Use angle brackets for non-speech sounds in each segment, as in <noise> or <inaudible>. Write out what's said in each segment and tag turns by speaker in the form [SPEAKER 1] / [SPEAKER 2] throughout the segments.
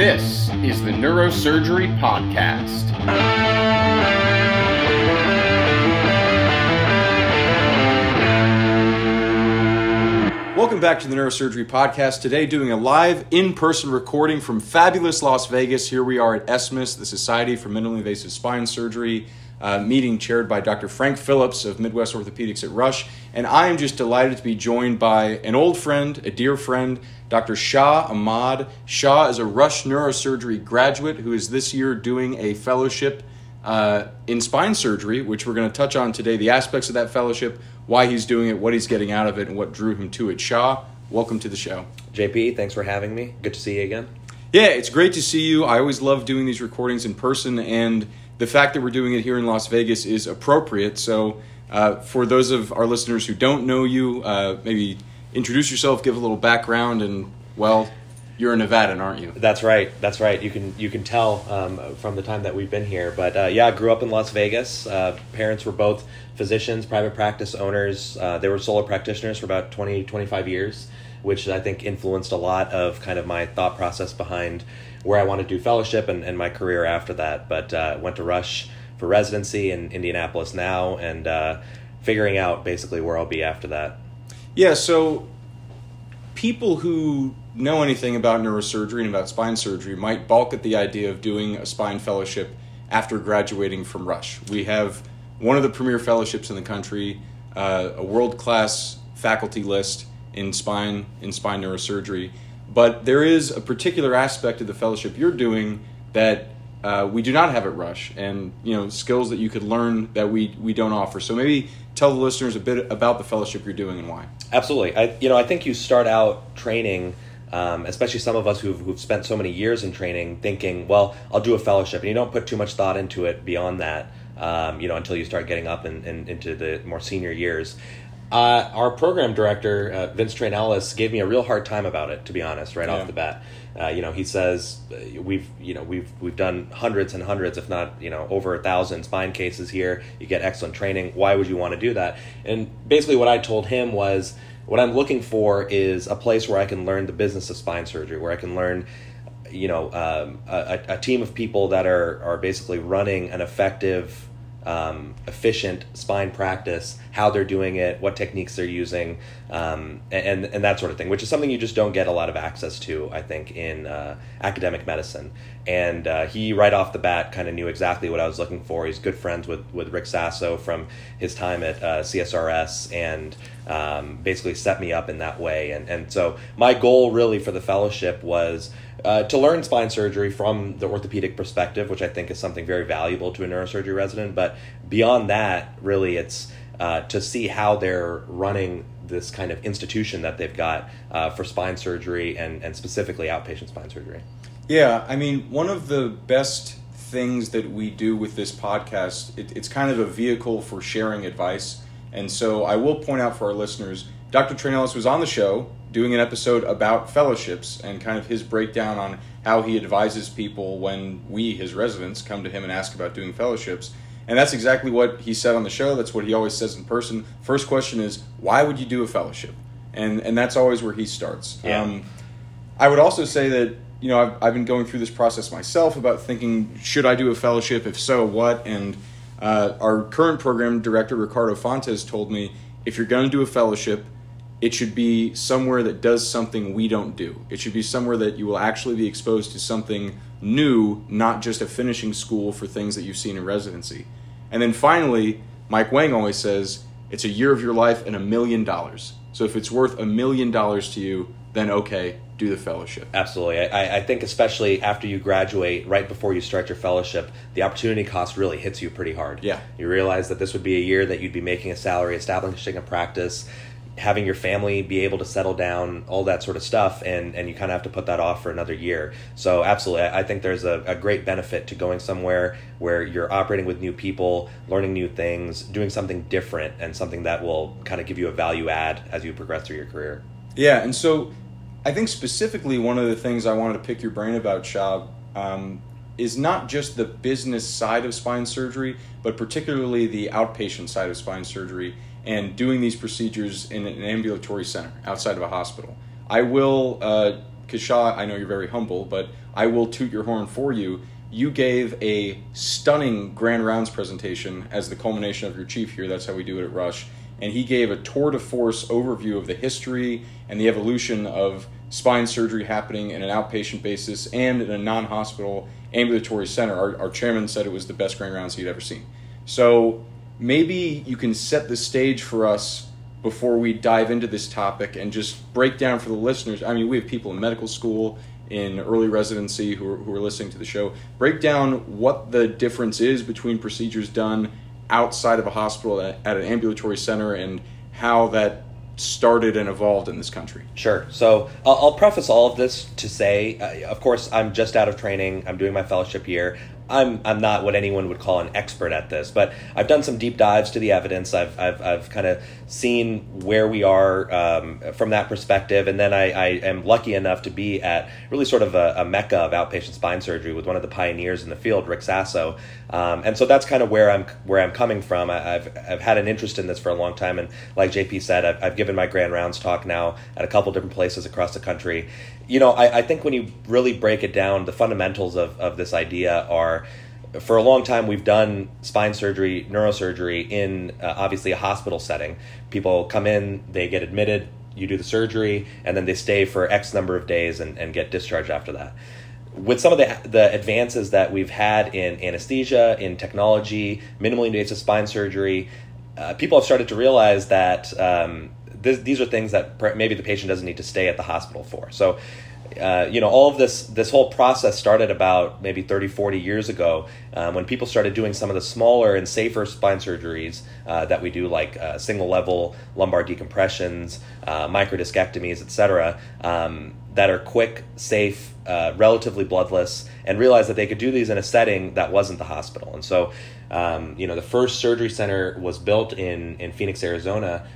[SPEAKER 1] This is the Neurosurgery Podcast.
[SPEAKER 2] Welcome back to the Neurosurgery Podcast. Today, doing a live in person recording from fabulous Las Vegas. Here we are at SMISS, the Society for Minimally Invasive Spine Surgery, uh, meeting chaired by Dr. Frank Phillips of Midwest Orthopedics at Rush. And I am just delighted to be joined by an old friend, a dear friend, Dr. Shah Ahmad. Shah is a Rush neurosurgery graduate who is this year doing a fellowship uh, in spine surgery, which we're going to touch on today the aspects of that fellowship, why he's doing it, what he's getting out of it, and what drew him to it. Shah, welcome to the show.
[SPEAKER 3] JP, thanks for having me. Good to see you again.
[SPEAKER 2] Yeah, it's great to see you. I always love doing these recordings in person, and the fact that we're doing it here in Las Vegas is appropriate. So, uh, for those of our listeners who don't know you, uh, maybe introduce yourself, give a little background, and well, you're a Nevadan, aren't you?
[SPEAKER 3] That's right. That's right. You can you can tell um, from the time that we've been here. But uh, yeah, I grew up in Las Vegas. Uh, parents were both physicians, private practice owners. Uh, they were solo practitioners for about 20, 25 years, which I think influenced a lot of kind of my thought process behind where I want to do fellowship and, and my career after that. But uh, went to Rush for residency in Indianapolis now, and uh, figuring out basically where I'll be after that.
[SPEAKER 2] Yeah. So, people who know anything about neurosurgery and about spine surgery might balk at the idea of doing a spine fellowship after graduating from Rush. We have one of the premier fellowships in the country, uh, a world class faculty list in spine in spine neurosurgery. But there is a particular aspect of the fellowship you're doing that uh, we do not have at Rush, and you know skills that you could learn that we we don't offer. So maybe tell the listeners a bit about the fellowship you're doing and why.
[SPEAKER 3] Absolutely, I you know I think you start out training. Um, especially some of us who've, who've spent so many years in training, thinking, well, I'll do a fellowship, and you don't put too much thought into it beyond that. Um, you know, until you start getting up in, in, into the more senior years. Uh, our program director, uh, Vince Traynelis, gave me a real hard time about it. To be honest, right
[SPEAKER 2] Yeah.
[SPEAKER 3] off the bat, uh, you know, he says uh, we've you know we've we've done hundreds and hundreds, if not you know over a thousand spine cases here. You get excellent training. Why would you want to do that? And basically, what I told him was, what I'm looking for is a place where I can learn the business of spine surgery, where I can learn you know um, a, a team of people that are are basically running an effective um, efficient spine practice how they're doing it what techniques they're using um, and and that sort of thing which is something you just don't get a lot of access to i think in uh, academic medicine. And uh, he right off the bat kind of knew exactly what i was looking for. He's good friends with with rick sasso from his time at uh, csrs and um, basically set me up in that way. And and so my goal really for the fellowship was uh, to learn spine surgery from the orthopedic perspective, which I think is something very valuable to a neurosurgery resident. But beyond that, really, it's uh, to see how they're running this kind of institution that they've got uh, for spine surgery and, and specifically outpatient spine surgery.
[SPEAKER 2] Yeah, I mean, one of the best things that we do with this podcast, it, it's kind of a vehicle for sharing advice. And so I will point out for our listeners, Dr. Traynelis was on the show doing an episode about fellowships and kind of his breakdown on how he advises people when we, his residents, come to him and ask about doing fellowships. And that's exactly what he said on the show. That's what he always says in person. First question is, why would you do a fellowship? And and that's always where he starts.
[SPEAKER 3] Yeah.
[SPEAKER 2] Um, I would also say that you know I've, I've been going through this process myself about thinking should I do a fellowship if so what and uh, our current program director Ricardo Fontes told me if you're going to do a fellowship it should be somewhere that does something we don't do it should be somewhere that you will actually be exposed to something new not just a finishing school for things that you've seen in residency and then finally Mike Wang always says it's a year of your life and a million dollars so if it's worth a million dollars to you then okay do the fellowship
[SPEAKER 3] Absolutely. I, I think, especially after you graduate, right before you start your fellowship, the opportunity cost really hits you pretty hard.
[SPEAKER 2] Yeah.
[SPEAKER 3] You realize that this would be a year that you'd be making a salary, establishing a practice, having your family be able to settle down, all that sort of stuff, and, and you kind of have to put that off for another year. So, absolutely, I think there's a, a great benefit to going somewhere where you're operating with new people, learning new things, doing something different, and something that will kind of give you a value add as you progress through your career.
[SPEAKER 2] Yeah, and so I think specifically one of the things I wanted to pick your brain about, Shah, um, is not just the business side of spine surgery, but particularly the outpatient side of spine surgery and doing these procedures in an ambulatory center outside of a hospital. I will uh, Shah, I know you're very humble, but I will toot your horn for you. You gave a stunning grand rounds presentation as the culmination of your chief here. That's how we do it at Rush. And he gave a tour de force overview of the history and the evolution of spine surgery happening in an outpatient basis and in a non hospital ambulatory center. Our, our chairman said it was the best grand rounds he'd ever seen. So maybe you can set the stage for us before we dive into this topic and just break down for the listeners. I mean, we have people in medical school, in early residency who are, who are listening to the show. Break down what the difference is between procedures done outside of a hospital at, at an ambulatory center and how that started and evolved in this country.
[SPEAKER 3] Sure. So I'll, I'll preface all of this to say, uh, of course, I'm just out of training. I'm doing my fellowship year. I'm I'm not what anyone would call an expert at this, but I've done some deep dives to the evidence. I've I've, I've kind of seen where we are um, from that perspective, and then I, I, am lucky enough to be at really sort of a, a, mecca of outpatient spine surgery with one of the pioneers in the field, Rick Sasso, um, and so that's kind of where I'm where I'm coming from. I, have I've had an interest in this for a long time, and like JP said, I've, I've given my grand rounds talk now at a couple different places across the country. You know, I, I think when you really break it down, the fundamentals of, of this idea are for a long time we've done spine surgery neurosurgery in uh, obviously a hospital setting. People come in they get admitted you do the surgery and then they stay for x number of days and, and get discharged after that. With some of the, the advances that we've had in anesthesia in technology minimally invasive spine surgery uh, people have started to realize that um, th- these are things that maybe the patient doesn't need to stay at the hospital for. So uh, you know, all of this this whole process started about maybe 30, 40 years ago um, when people started doing some of the smaller and safer spine surgeries uh, that we do, like uh, single level lumbar decompressions, uh, microdiscectomies, etc., um, that are quick, safe, uh, relatively bloodless, and realized that they could do these in a setting that wasn't the hospital. And so, um, you know, the first surgery center was built in in Phoenix, Arizona,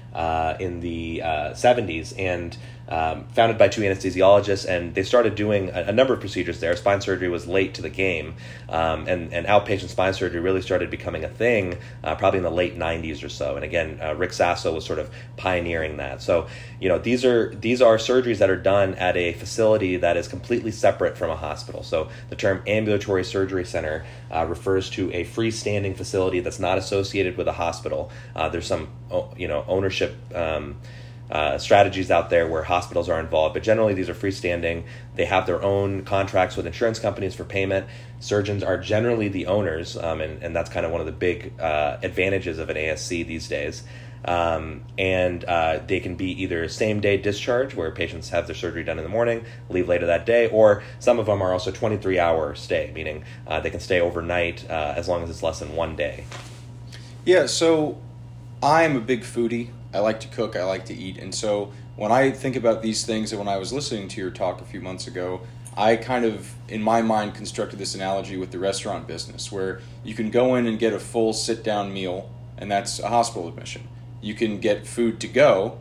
[SPEAKER 3] in the 70s, and um, founded by two anesthesiologists, and they started doing a, a, number of procedures there. Spine surgery was late to the game, um, and, and outpatient spine surgery really started becoming a thing uh, probably in the late 90s or so. And again, uh, Rick Sasso was sort of pioneering that. So, you know, these are these are surgeries that are done at a facility that is completely separate from a hospital. So the term ambulatory surgery center uh, refers to a freestanding facility that's not associated with a hospital. Uh, there's some, you know, ownership. Um, uh, strategies out there where hospitals are involved, but generally these are freestanding. They have their own contracts with insurance companies for payment. Surgeons are generally the owners, um, and, and that's kind of one of the big uh, advantages of an ASC these days. Um, and uh, they can be either same day discharge, where patients have their surgery done in the morning, leave later that day, or some of them are also 23 hour stay, meaning uh, they can stay overnight uh, as long as it's less than one day.
[SPEAKER 2] Yeah, so I'm a big foodie. I like to cook, I like to eat. And so when I think about these things, and when I was listening to your talk a few months ago, I kind of, in my mind, constructed this analogy with the restaurant business where you can go in and get a full sit down meal, and that's a hospital admission. You can get food to go,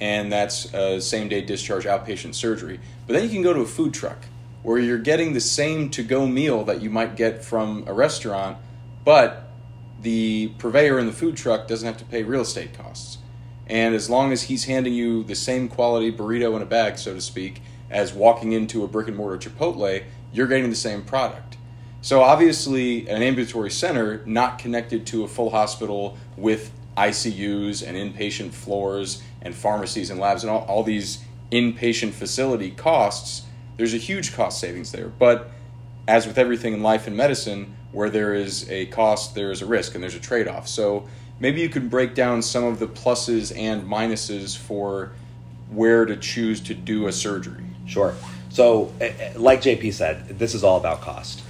[SPEAKER 2] and that's same day discharge outpatient surgery. But then you can go to a food truck where you're getting the same to go meal that you might get from a restaurant, but the purveyor in the food truck doesn't have to pay real estate costs. And as long as he's handing you the same quality burrito in a bag, so to speak, as walking into a brick and mortar Chipotle, you're getting the same product. So obviously, an ambulatory center not connected to a full hospital with ICUs and inpatient floors and pharmacies and labs and all, all these inpatient facility costs, there's a huge cost savings there. But as with everything in life and medicine, where there is a cost, there is a risk, and there's a trade off. So maybe you could break down some of the pluses and minuses for where to choose to do a surgery.
[SPEAKER 3] Sure. So, eh, eh, like JP said, this is all about cost.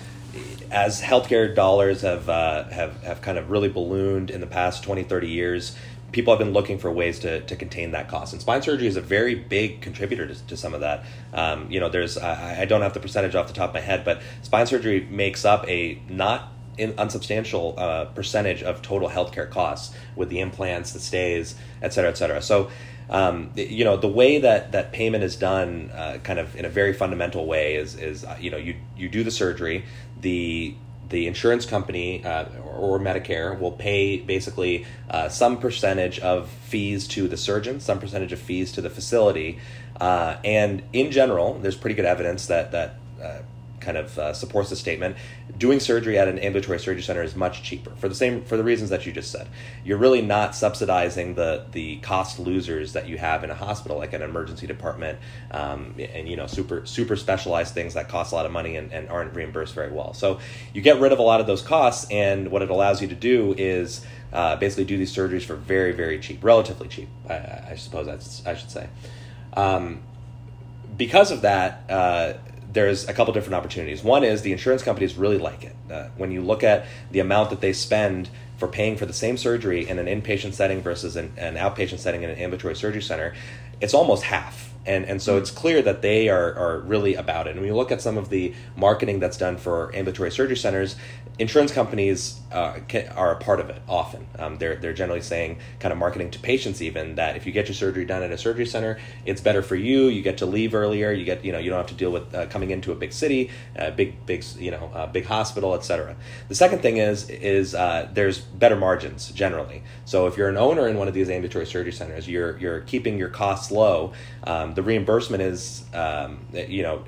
[SPEAKER 3] As healthcare dollars have, uh, have, have kind of really ballooned in the past 20, 30 years, people have been looking for ways to, to contain that cost. And spine surgery is a very big contributor to, to some of that. Um, you know, there's, I, I don't have the percentage off the top of my head, but spine surgery makes up a not in unsubstantial uh, percentage of total healthcare costs with the implants, the stays, et cetera, et cetera. So, um, you know, the way that, that payment is done, uh, kind of in a very fundamental way, is is uh, you know you you do the surgery, the the insurance company uh, or Medicare will pay basically uh, some percentage of fees to the surgeon, some percentage of fees to the facility, uh, and in general, there's pretty good evidence that that kind of uh, supports the statement. Doing surgery at an ambulatory surgery center is much cheaper for the same for the reasons that you just said. You're really not subsidizing the the cost losers that you have in a hospital, like an emergency department, um, and you know super super specialized things that cost a lot of money and, and aren't reimbursed very well. So you get rid of a lot of those costs, and what it allows you to do is uh, basically do these surgeries for very very cheap, relatively cheap, I, I suppose I should say. Um, because of that, uh, there's a couple different opportunities. One is the insurance companies really like it. Uh, when you look at the amount that they spend for paying for the same surgery in an inpatient setting versus an, an outpatient setting in an ambulatory surgery center, it's almost half. And, and so it's clear that they are, are really about it. And when you look at some of the marketing that's done for ambulatory surgery centers, insurance companies uh, can, are a part of it often. Um, they're, they're generally saying, kind of marketing to patients even, that if you get your surgery done at a surgery center, it's better for you. You get to leave earlier. You get, you know, you don't have to deal with uh, coming into a big city, uh, big, big, you know, uh, big hospital, etc. The second thing is, is uh, there's better margins generally. So if you're an owner in one of these ambulatory surgery centers, you're, you're keeping your costs low. Um, the reimbursement is, um, you know,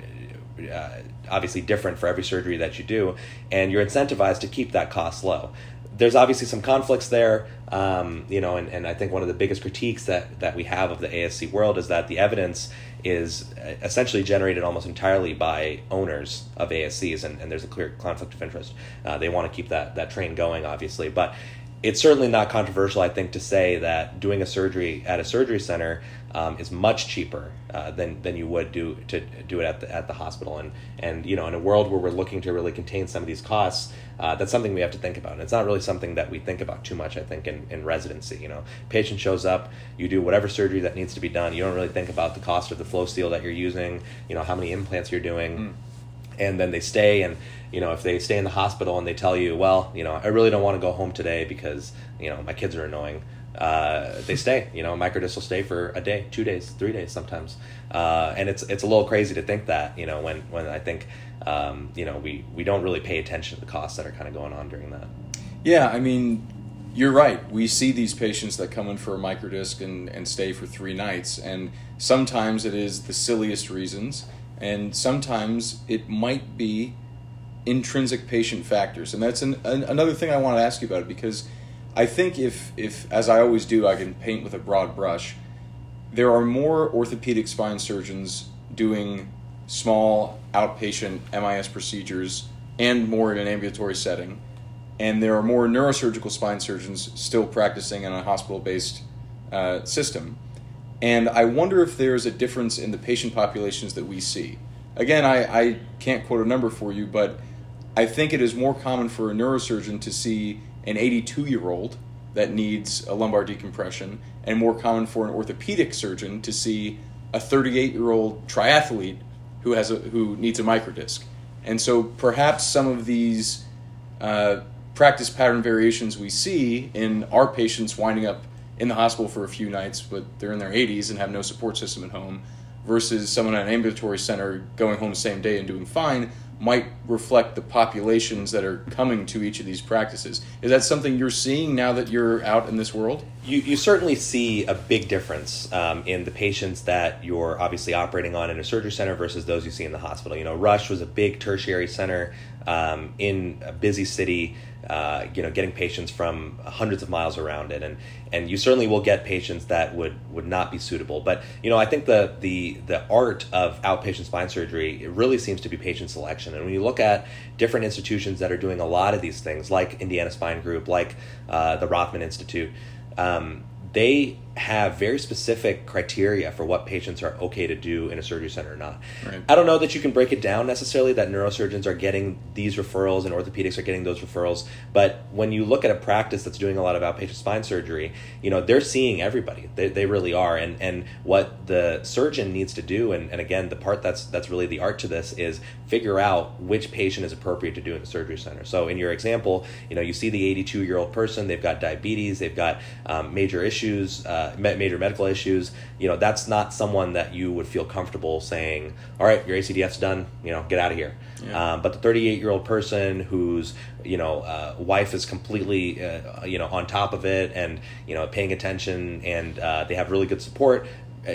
[SPEAKER 3] uh, obviously different for every surgery that you do, and you're incentivized to keep that cost low. There's obviously some conflicts there, um, you know, and, and I think one of the biggest critiques that, that we have of the ASC world is that the evidence is essentially generated almost entirely by owners of ASCs, and, and there's a clear conflict of interest. Uh, they want to keep that, that train going, obviously, but it's certainly not controversial, I think, to say that doing a surgery at a surgery center um, is much cheaper uh, than than you would do to do it at the at the hospital. And and you know, in a world where we're looking to really contain some of these costs, uh, that's something we have to think about. And it's not really something that we think about too much. I think in, in residency, you know, patient shows up, you do whatever surgery that needs to be done. You don't really think about the cost of the Floseal that you're using. You know, how many implants you're doing. Mm. And then they stay, and you know, if they stay in the hospital and they tell you, well, you know, I really don't want to go home today because you know my kids are annoying uh, they stay. You know, microdiscs will stay for a day, two days, three days sometimes, uh, and it's it's a little crazy to think that. You know, when when I think um, you know we we don't really pay attention to the costs that are kind of going on during that.
[SPEAKER 2] Yeah, I mean, you're right. We see these patients that come in for a microdisc and and stay for three nights, and sometimes it is the silliest reasons, and sometimes it might be intrinsic patient factors, and that's an, an another thing I want to ask you about because I think if, if, as I always do, I can paint with a broad brush, there are more orthopedic spine surgeons doing small outpatient MIS procedures and more in an ambulatory setting. And there are more neurosurgical spine surgeons still practicing in a hospital based uh, system. And I wonder if there's a difference in the patient populations that we see. Again, I, I can't quote a number for you, but I think it is more common for a neurosurgeon to see an 82 year old that needs a lumbar decompression, and more common for an orthopedic surgeon to see a 38 year old triathlete who has a, who needs a microdisc. And so perhaps some of these uh, practice pattern variations we see in our patients winding up in the hospital for a few nights, but they're in their 80s and have no support system at home, versus someone at an ambulatory center going home the same day and doing fine might reflect the populations that are coming to each of these practices. Is that something you're seeing now that you're out in this world?
[SPEAKER 3] You, you certainly see a big difference um, in the patients that you're obviously operating on in a surgery center versus those you see in the hospital. You know, Rush was a big tertiary center um, in a busy city uh, you know, getting patients from hundreds of miles around it, and and you certainly will get patients that would would not be suitable. But you know, I think the the the art of outpatient spine surgery it really seems to be patient selection. And when you look at different institutions that are doing a lot of these things, like Indiana Spine Group, like uh, the Rothman Institute. Um, they have very specific criteria for what patients are okay to do in a surgery center or not. Right. I don't know that you can break it down necessarily that neurosurgeons are getting these referrals and orthopedics are getting those referrals, but when you look at a practice that's doing a lot of outpatient spine surgery, you know, they're seeing everybody. They, they really are. And and what the surgeon needs to do and, and again the part that's that's really the art to this is figure out which patient is appropriate to do in the surgery center. So in your example, you know, you see the 82 year old person, they've got diabetes, they've got um, major issues uh, uh, major medical issues, you know, that's not someone that you would feel comfortable saying, "All right, your ACDF's done. You know, get out of here." Yeah. Um, but the 38 year old person whose you know uh, wife is completely uh, you know on top of it and you know paying attention and uh, they have really good support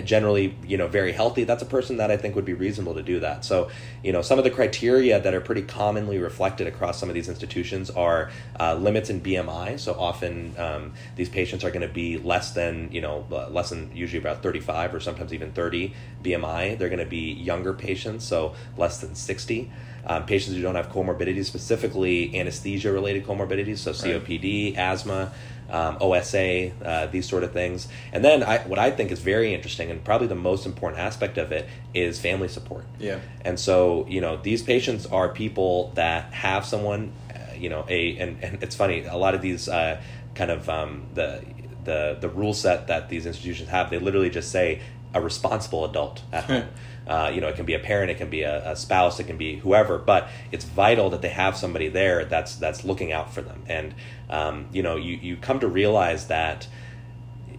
[SPEAKER 3] generally you know very healthy that's a person that i think would be reasonable to do that. So you know some of the criteria that are pretty commonly reflected across some of these institutions are uh, limits in bmi so often um, these patients are going to be less than you know uh, less than usually about 35 or sometimes even 30 bmi they're going to be younger patients so less than 60 um, patients who don't have comorbidities, specifically anesthesia related comorbidities, so COPD, right. asthma, um, OSA, uh, these sort of things. And then I, what I think is very interesting and probably the most important aspect of it is family support.
[SPEAKER 2] Yeah.
[SPEAKER 3] And so, you know, these patients are people that have someone, uh, you know, a, and, and it's funny, a lot of these uh, kind of um, the, the, the rule set that these institutions have, they literally just say a responsible adult at home. <laughs> Uh, you know, it can be a parent, it can be a, a, spouse, it can be whoever, but it's vital that they have somebody there that's that's looking out for them. And um, you know, you you come to realize that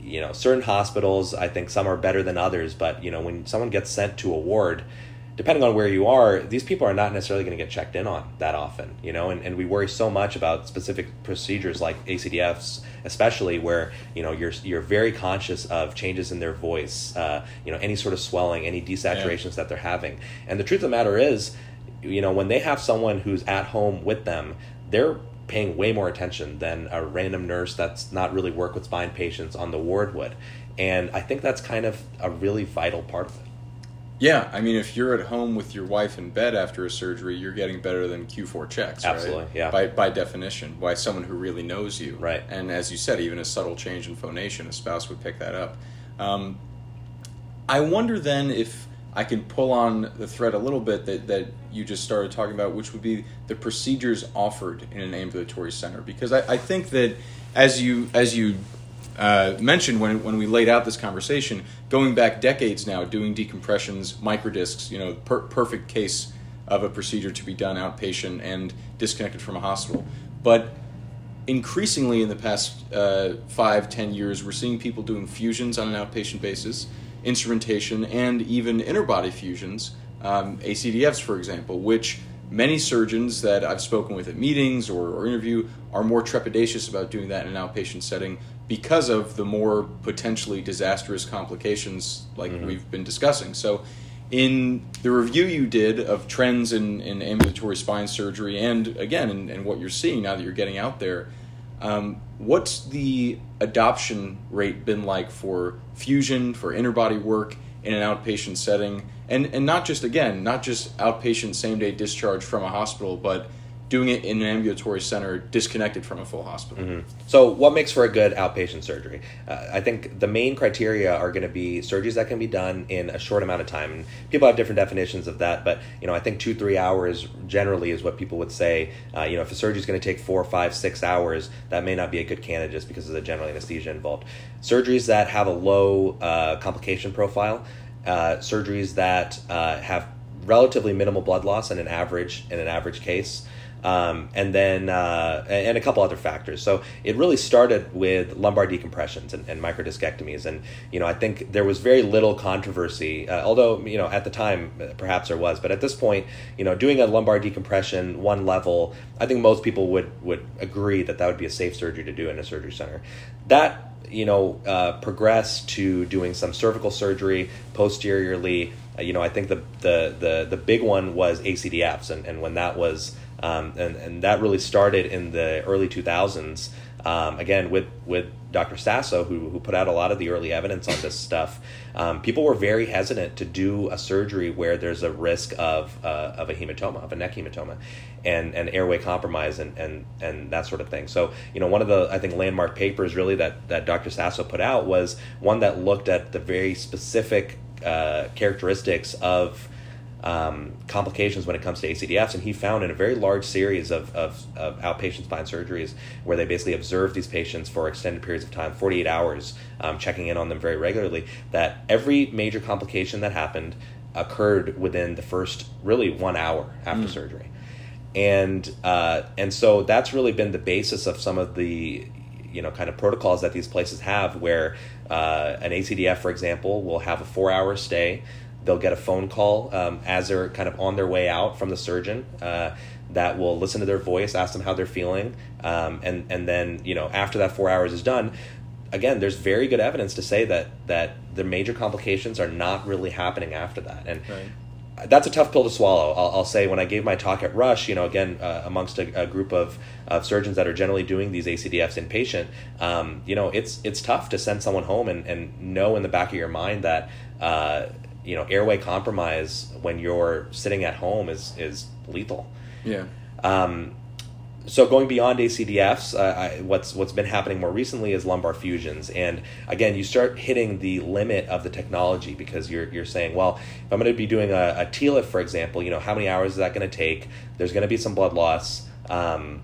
[SPEAKER 3] you know certain hospitals, I think some are better than others, but you know when someone gets sent to a ward depending on where you are, these people are not necessarily going to get checked in on that often, you know, and, and we worry so much about specific procedures like ACDFs, especially where, you know, you're, you're very conscious of changes in their voice, uh, you know, any sort of swelling, any desaturations yeah. that they're having. And the truth of the matter is, you know, when they have someone who's at home with them, they're paying way more attention than a random nurse that's not really work with spine patients on the ward would. And I think that's kind of a really vital part of it.
[SPEAKER 2] Yeah, I mean, if you're at home with your wife in bed after a surgery, you're getting better than Q4 checks.
[SPEAKER 3] Absolutely,
[SPEAKER 2] right?
[SPEAKER 3] yeah.
[SPEAKER 2] By by definition, by someone who really knows you.
[SPEAKER 3] Right.
[SPEAKER 2] And as you said, even a subtle change in phonation, a spouse would pick that up. Um, I wonder then if I can pull on the thread a little bit that, that you just started talking about, which would be the procedures offered in an ambulatory center, because I, I think that as you as you uh, mentioned when, when we laid out this conversation, going back decades now, doing decompressions, microdiscs, you know, per- perfect case of a procedure to be done outpatient and disconnected from a hospital. But increasingly in the past uh, five, ten years, we're seeing people doing fusions on an outpatient basis, instrumentation, and even interbody fusions, um, ACDFs, for example, which many surgeons that I've spoken with at meetings or, or interview are more trepidatious about doing that in an outpatient setting because of the more potentially disastrous complications like mm-hmm. we've been discussing. So, in the review you did of trends in, in ambulatory spine surgery, and again, and, in what you're seeing now that you're getting out there, um, what's the adoption rate been like for fusion, for interbody work in an outpatient setting? And, and not just, again, not just outpatient same day discharge from a hospital, but doing it in an ambulatory center disconnected from a full hospital.
[SPEAKER 3] Mm-hmm. So, what makes for a good outpatient surgery? Uh, I think the main criteria are going to be surgeries that can be done in a short amount of time. And people have different definitions of that, but you know, I think two three hours generally is what people would say. Uh, you know, if a surgery is going to take four, five, six hours, that may not be a good candidate just because of the general anesthesia involved. Surgeries that have a low uh, complication profile, uh, surgeries that uh, have relatively minimal blood loss in an average in an average case um, and then uh, and a couple other factors. So it really started with lumbar decompressions and, and microdiscectomies, and you know I think there was very little controversy, uh, although you know at the time perhaps there was, but at this point, you know, doing a lumbar decompression one level, I think most people would would agree that that would be a safe surgery to do in a surgery center. That you know uh, progressed to doing some cervical surgery posteriorly. Uh, you know, I think the, the the the big one was ACDFs, and, and when that was um, and, and that really started in the early 2000s. Um, again, with, with Dr. Sasso, who, who put out a lot of the early evidence on this stuff, um, people were very hesitant to do a surgery where there's a risk of, uh, of a hematoma, of a neck hematoma, and, and airway compromise and, and, and that sort of thing. So, you know, one of the, I think, landmark papers really that, that Dr. Sasso put out was one that looked at the very specific uh, characteristics of um, complications when it comes to ACDFs, and he found in a very large series of, of, of, outpatient spine surgeries where they basically observed these patients for extended periods of time, 48 hours, um, checking in on them very regularly, that every major complication that happened occurred within the first really one hour after mm. surgery. And uh, and so that's really been the basis of some of the you know kind of protocols that these places have where uh, an ACDF, for example, will have a four hour stay. They'll get a phone call um, as they're kind of on their way out from the surgeon uh, that will listen to their voice, ask them how they're feeling, um, and and then you know after that four hours is done, again, there's very good evidence to say that that the major complications are not really happening after that, and right. that's a tough pill to swallow. I'll, I'll, say when I gave my talk at Rush, you know, again uh, amongst a, a, group of, of surgeons that are generally doing these ACDFs inpatient, um, you know, it's it's tough to send someone home and, and know in the back of your mind that. Uh, you know, airway compromise when you're sitting at home is is lethal.
[SPEAKER 2] Yeah.
[SPEAKER 3] Um, so going beyond ACDFs, uh, I, what's what's been happening more recently is lumbar fusions, and again, you start hitting the limit of the technology because you're you're saying, well, if I'm going to be doing a, a TLIF, for example, you know, how many hours is that going to take? There's going to be some blood loss. Um,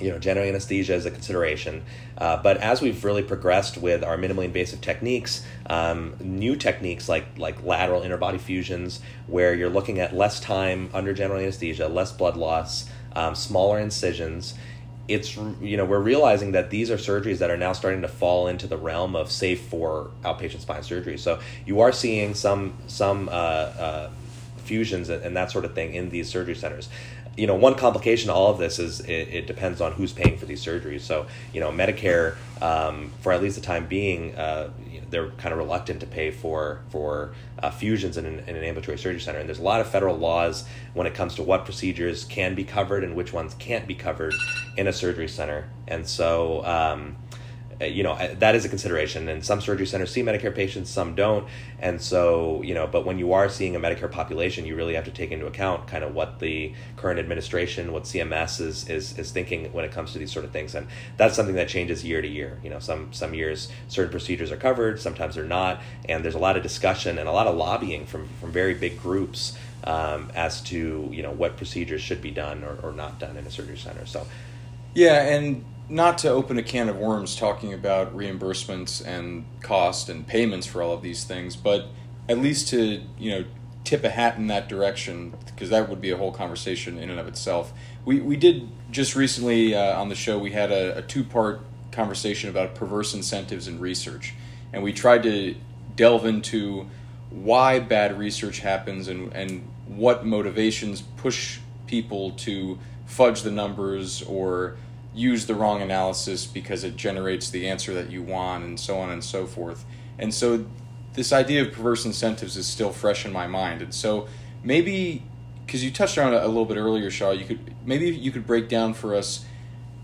[SPEAKER 3] you know, general anesthesia is a consideration. Uh, but as we've really progressed with our minimally invasive techniques, um, new techniques like like lateral interbody fusions, where you're looking at less time under general anesthesia, less blood loss um, smaller incisions. It's you know we're realizing that these are surgeries that are now starting to fall into the realm of safe for outpatient spine surgery. So you are seeing some some uh, uh, fusions and, and that sort of thing in these surgery centers you know, one complication to all of this is it, it, depends on who's paying for these surgeries. So, you know, Medicare, um, for at least the time being, uh, they're kind of reluctant to pay for for uh, fusions in an, in an, ambulatory surgery center. And there's a lot of federal laws when it comes to what procedures can be covered and which ones can't be covered in a surgery center. And so, um, you know that is a consideration. And some surgery centers see medicare patients some don't. And so you know but when you are seeing a medicare population you really have to take into account kind of what the current administration what cms is is, is thinking when it comes to these sort of things. And that's something that changes year to year. You know some some years certain procedures are covered sometimes they're not. And there's a lot of discussion and a lot of lobbying from from very big groups um, as to you know what procedures should be done or, or not done in a surgery center. So
[SPEAKER 2] yeah and not to open a can of worms talking about reimbursements and cost and payments for all of these things, but at least to you know tip a hat in that direction because that would be a whole conversation in and of itself. We we did just recently uh, on the show we had a, a two part conversation about perverse incentives in research, and we tried to delve into why bad research happens and and what motivations push people to fudge the numbers or use the wrong analysis because it generates the answer that you want and so on and so forth. And so this idea of perverse incentives is still fresh in my mind. And so maybe because you touched on it a little bit earlier, Shah, you could maybe you could break down for us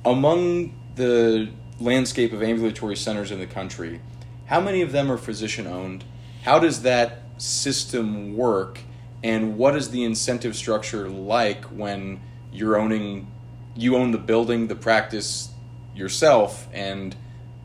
[SPEAKER 2] among the landscape of ambulatory centers in the country, how many of them are physician owned? How does that system work? And what is the incentive structure like when you're owning you own the building, the practice yourself, and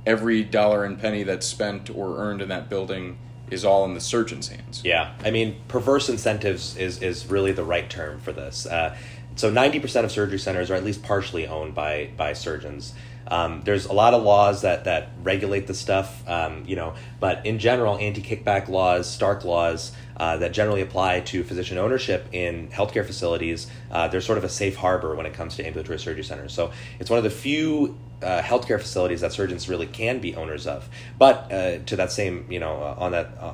[SPEAKER 2] every dollar and penny that's spent or earned in that building is all in the surgeon's hands.
[SPEAKER 3] Yeah, I mean, perverse incentives is is really the right term for this. Uh, so, ninety percent of surgery centers are at least partially owned by by surgeons. Um, there's a lot of laws that that regulate the stuff, um, you know, but in general, anti-kickback laws, Stark laws uh, that generally apply to physician ownership in healthcare facilities. Uh, they're sort of a safe harbor when it comes to ambulatory surgery centers. So it's one of the few uh, healthcare facilities that surgeons really can be owners of. But uh, to that same, you know, uh, on that uh,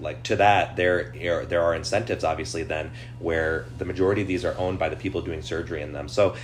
[SPEAKER 3] like to that there are, there are incentives obviously then where the majority of these are owned by the people doing surgery in them so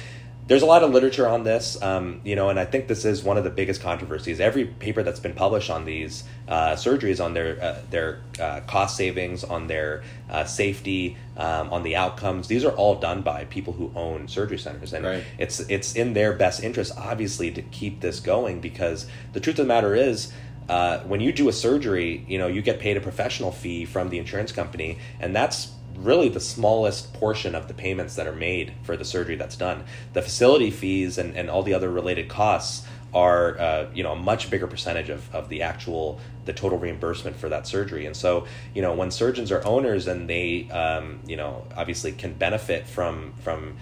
[SPEAKER 3] there's a lot of literature on this, um, you know, and I think this is one of the biggest controversies. Every paper that's been published on these uh, surgeries, on their uh, their uh, cost savings, on their uh, safety, um, on the outcomes, these are all done by people who own surgery centers, and right. it's it's in their best interest, obviously, to keep this going because the truth of the matter is. Uh, when you do a surgery, you know you get paid a professional fee from the insurance company, and that's really the smallest portion of the payments that are made for the surgery that's done. The facility fees and, and all the other related costs are uh, you know a much bigger percentage of, of the actual the total reimbursement for that surgery and so you know when surgeons are owners and they um, you know obviously can benefit from from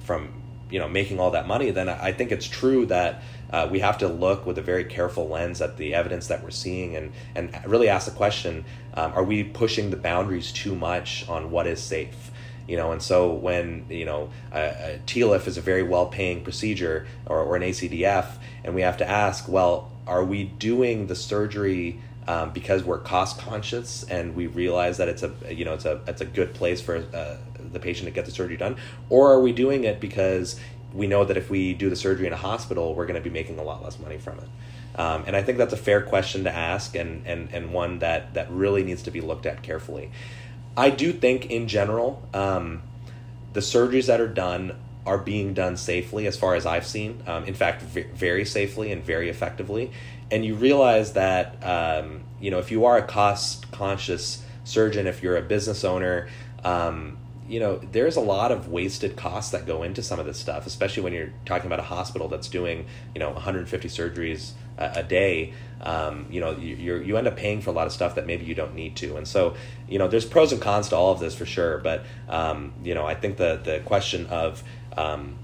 [SPEAKER 3] from you know making all that money then i think it's true that uh, we have to look with a very careful lens at the evidence that we're seeing and and really ask the question um, are we pushing the boundaries too much on what is safe you know, and so when you know a, a TLIF is a very well paying procedure or, or an ACDF, and we have to ask, well, are we doing the surgery? Um, because we're cost conscious and we realize that it's a you know it's a it's a good place for uh, the patient to get the surgery done, or are we doing it because we know that if we do the surgery in a hospital, we're going to be making a lot less money from it. Um, and I think that's a fair question to ask and, and, and one that, that really needs to be looked at carefully. I do think, in general, um, the surgeries that are done are being done safely, as far as I've seen. Um, in fact, v- very safely and very effectively. And you realize that um, you know if you are a cost conscious surgeon, if you're a business owner, um, you know there's a lot of wasted costs that go into some of this stuff, especially when you're talking about a hospital that's doing you know 150 surgeries a, a day. Um, you know you you end up paying for a lot of stuff that maybe you don't need to. And so you know there's pros and cons to all of this for sure. But um, you know i think the the question of um,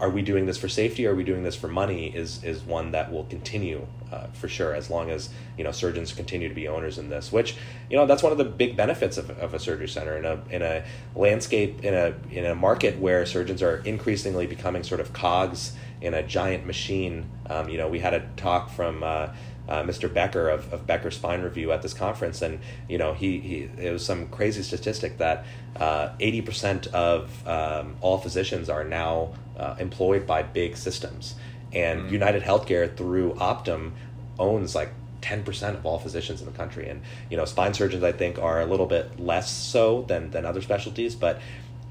[SPEAKER 3] are we doing this for safety or are we doing this for money is is one that will continue uh, for sure as long as you know surgeons continue to be owners in this which you know that's one of the big benefits of, of a surgery center in a in a landscape in a in a market where surgeons are increasingly becoming sort of cogs in a giant machine um, you know we had a talk from uh, uh, Mr. Becker of, of Becker Spine Review at this conference, and you know he, he it was some crazy statistic that uh, eighty uh, percent of um, all physicians are now uh, employed by big systems, and mm-hmm. United Healthcare through Optum owns like 10% of all physicians in the country and you know spine surgeons i think are a little bit less so than than other specialties but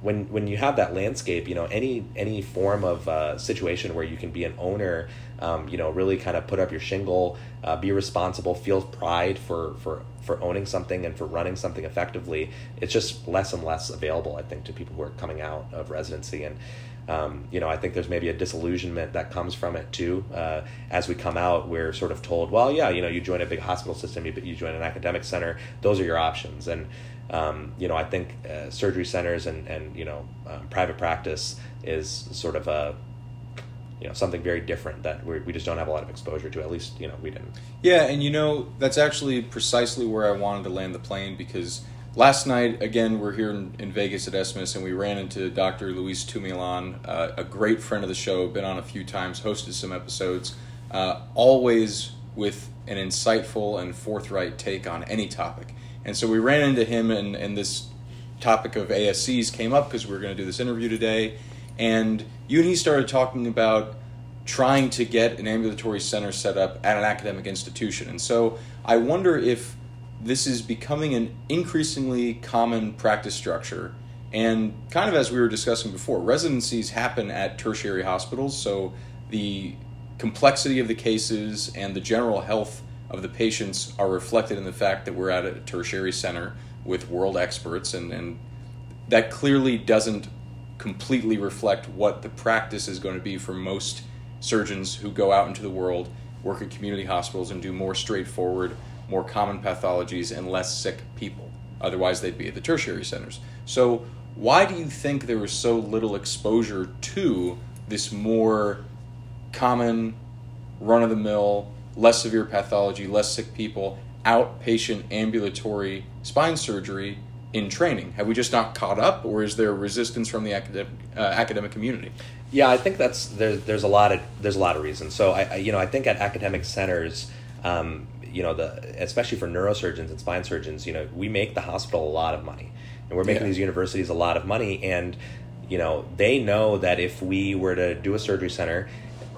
[SPEAKER 3] when when you have that landscape, you know, any any form of uh, situation where you can be an owner, um, you know, really kind of put up your shingle, uh, be responsible, feel pride for for for owning something and for running something effectively. It's just less and less available, I think, to people who are coming out of residency and. Um, you know, I think there's maybe a disillusionment that comes from it too. Uh, as we come out, we're sort of told, well, yeah, you know, you join a big hospital system, you, you join an academic center, those are your options. And um, you know, I think uh, surgery centers and and you know um, private practice is sort of a you know something very different that we we just don't have a lot of exposure to. At least you know we didn't.
[SPEAKER 2] Yeah, and you know that's actually precisely where I wanted to land the plane because last night again we're here in, in Vegas at SMISS and we ran into Dr. Luis Tumialán, uh, a great friend of the show, been on a few times, hosted some episodes, uh, always with an insightful and forthright take on any topic. And so we ran into him, and, and this topic of ASCs came up because we were going to do this interview today. And you and he started talking about trying to get an ambulatory center set up at an academic institution. And so I wonder if this is becoming an increasingly common practice structure. And kind of as we were discussing before, residencies happen at tertiary hospitals, so the complexity of the cases and the general health of the patients are reflected in the fact that we're at a tertiary center with world experts, and, and that clearly doesn't completely reflect what the practice is going to be for most surgeons who go out into the world, work at community hospitals, and do more straightforward, more common pathologies and less sick people. Otherwise, they'd be at the tertiary centers. So, why do you think there was so little exposure to this more common, run of the mill, less severe pathology, less sick people, outpatient ambulatory spine surgery in training? Have we just not caught up, or is there resistance from the academic uh, academic community?
[SPEAKER 3] Yeah, I think that's there's there's a lot of there's a lot of reasons. So I, I you know I think at academic centers. Um, you know the especially for neurosurgeons and spine surgeons you know we make the hospital a lot of money and we're making yeah. these universities a lot of money and you know they know that if we were to do a surgery center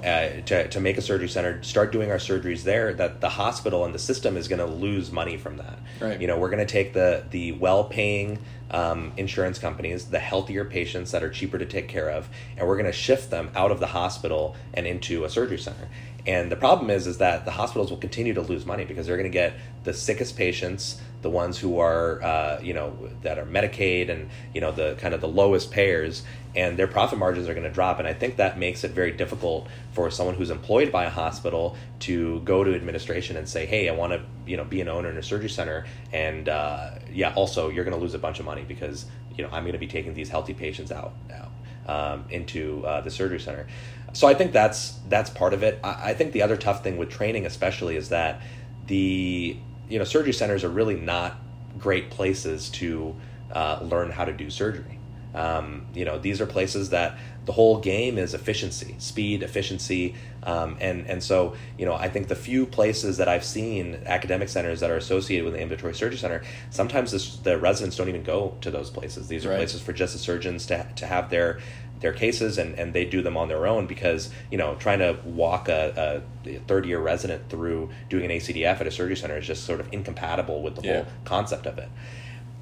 [SPEAKER 3] uh, to, to make a surgery center, start doing our surgeries there, that the hospital and the system is going to lose money from that.
[SPEAKER 2] Right.
[SPEAKER 3] You know, we're going to take the the well paying um, insurance companies, the healthier patients that are cheaper to take care of, and we're going to shift them out of the hospital and into a surgery center. And the problem is, is that the hospitals will continue to lose money because they're going to get the sickest patients, the ones who are, uh, you know, that are Medicaid and you know the kind of the lowest payers, and their profit margins are going to drop. And I think that makes it very difficult for someone who's employed by a hospital to go to administration and say, "Hey, I want to, you know, be an owner in a surgery center," and uh, yeah, also you're going to lose a bunch of money because you know I'm going to be taking these healthy patients out now um, into uh, the surgery center. So I think that's that's part of it. I, I think the other tough thing with training, especially, is that the you know surgery centers are really not great places to uh, learn how to do surgery. Um, you know, these are places that the whole game is efficiency, speed, efficiency, um, and and so you know, I think the few places that I've seen academic centers that are associated with the ambulatory surgery center, sometimes this, the residents don't even go to those places. These are
[SPEAKER 2] Right.
[SPEAKER 3] places for just the surgeons to to have their their cases and, and they do them on their own because you know trying to walk a, a third year resident through doing an ACDF at a surgery center is just sort of incompatible with the
[SPEAKER 2] Yeah.
[SPEAKER 3] whole concept of it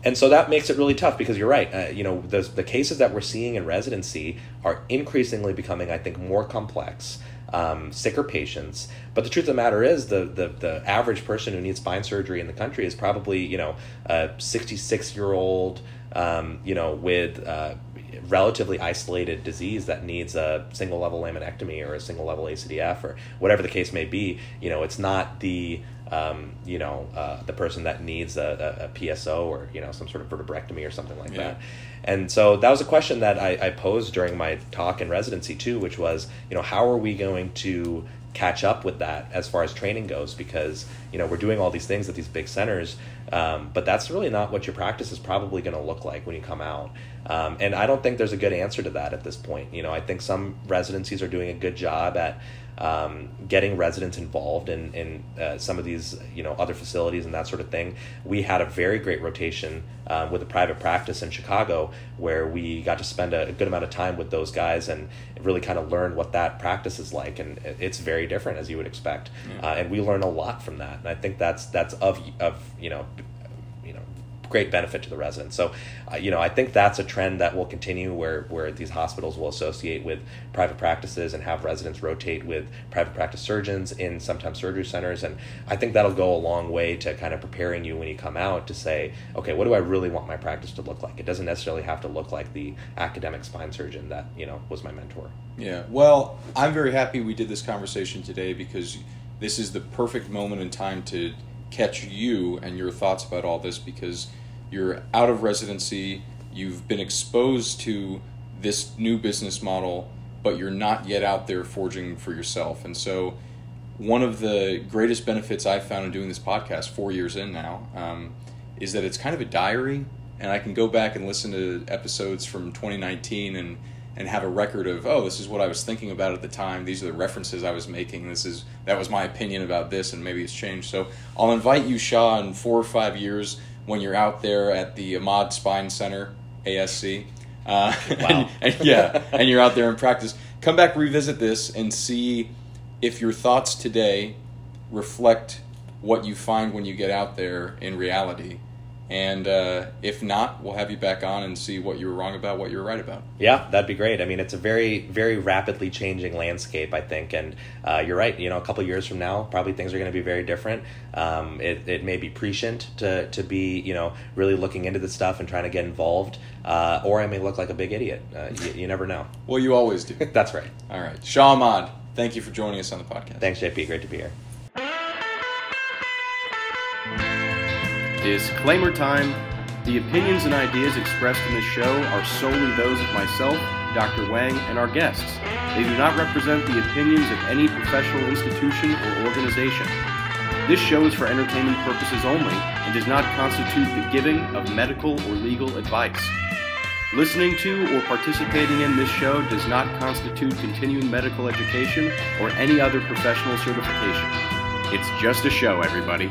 [SPEAKER 3] and so that makes it really tough because you're right. Uh, you know, the the cases that we're seeing in residency are increasingly becoming, I think, more complex, um, sicker patients. But the truth of the matter is, the, the the average person who needs spine surgery in the country is probably you know a 66 year old, um, you know, with uh, relatively isolated disease that needs a single level laminectomy or a single level ACDF or whatever the case may be. You know, it's not the um, you know uh, the person that needs a, a, a PSO or you know some sort of vertebrectomy or something like
[SPEAKER 2] Yeah.
[SPEAKER 3] that. And so that was a question that I, I posed during my talk in residency too, which was you know how are we going to catch up with that as far as training goes because you know we're doing all these things at these big centers um, but that's really not what your practice is probably going to look like when you come out. Um, and i don't think there's a good answer to that at this point. You know i think some residencies are doing a good job at um, getting residents involved in, in uh, some of these you know other facilities and that sort of thing. We had a very great rotation uh, with a private practice in chicago where we got to spend a, a good amount of time with those guys and really kind of learn what that practice is like. And it's very different as you would expect. Uh, and we learn a lot from that. And i think that's that's of of you know great benefit to the residents. So, uh, you know, I think that's a trend that will continue where where these hospitals will associate with private practices and have residents rotate with private practice surgeons in sometimes surgery centers, and I think that'll go a long way to kind of preparing you when you come out to say, okay, what do I really want my practice to look like? It doesn't necessarily have to look like the academic spine surgeon that you know was my mentor.
[SPEAKER 2] Yeah. Well, I'm very happy we did this conversation today because this is the perfect moment in time to catch you and your thoughts about all this because you're out of residency, you've been exposed to this new business model, but you're not yet out there forging for yourself. And so, one of the greatest benefits I've found in doing this podcast, four years in now, um, is that it's kind of a diary, and I can go back and listen to episodes from 2019 and and have a record of oh this is what I was thinking about at the time. These are the references I was making. This is that was my opinion about this and maybe it's changed. So I'll invite you Shah in four or five years when you're out there at the Ahmad Spine Center ASC uh,
[SPEAKER 3] Wow. <laughs>
[SPEAKER 2] and, yeah and you're out there in practice. Come back revisit this and see if your thoughts today reflect what you find when you get out there in reality and uh, if not we'll have you back on and see what you were wrong about what you were right about
[SPEAKER 3] Yeah, that'd be great. I mean, it's a very, very rapidly changing landscape, I think. And uh, you're right. You know, a couple years from now, probably things are going to be very different. Um, it, it may be prescient to, to be, you know, really looking into this stuff and trying to get involved. Uh, or I may look like a big idiot. Uh, you, you never know.
[SPEAKER 2] well you always do <laughs>
[SPEAKER 3] That's right.
[SPEAKER 2] all right Shah Ahmad thank you for joining us on the podcast
[SPEAKER 3] Thanks, JP. Great to be here.
[SPEAKER 1] Disclaimer time. The opinions and ideas expressed in this show are solely those of myself, Dr. Wang, and our guests. They do not represent the opinions of any professional institution or organization. This show is for entertainment purposes only and does not constitute the giving of medical or legal advice. Listening to or participating in this show does not constitute continuing medical education or any other professional certification. It's just a show, everybody.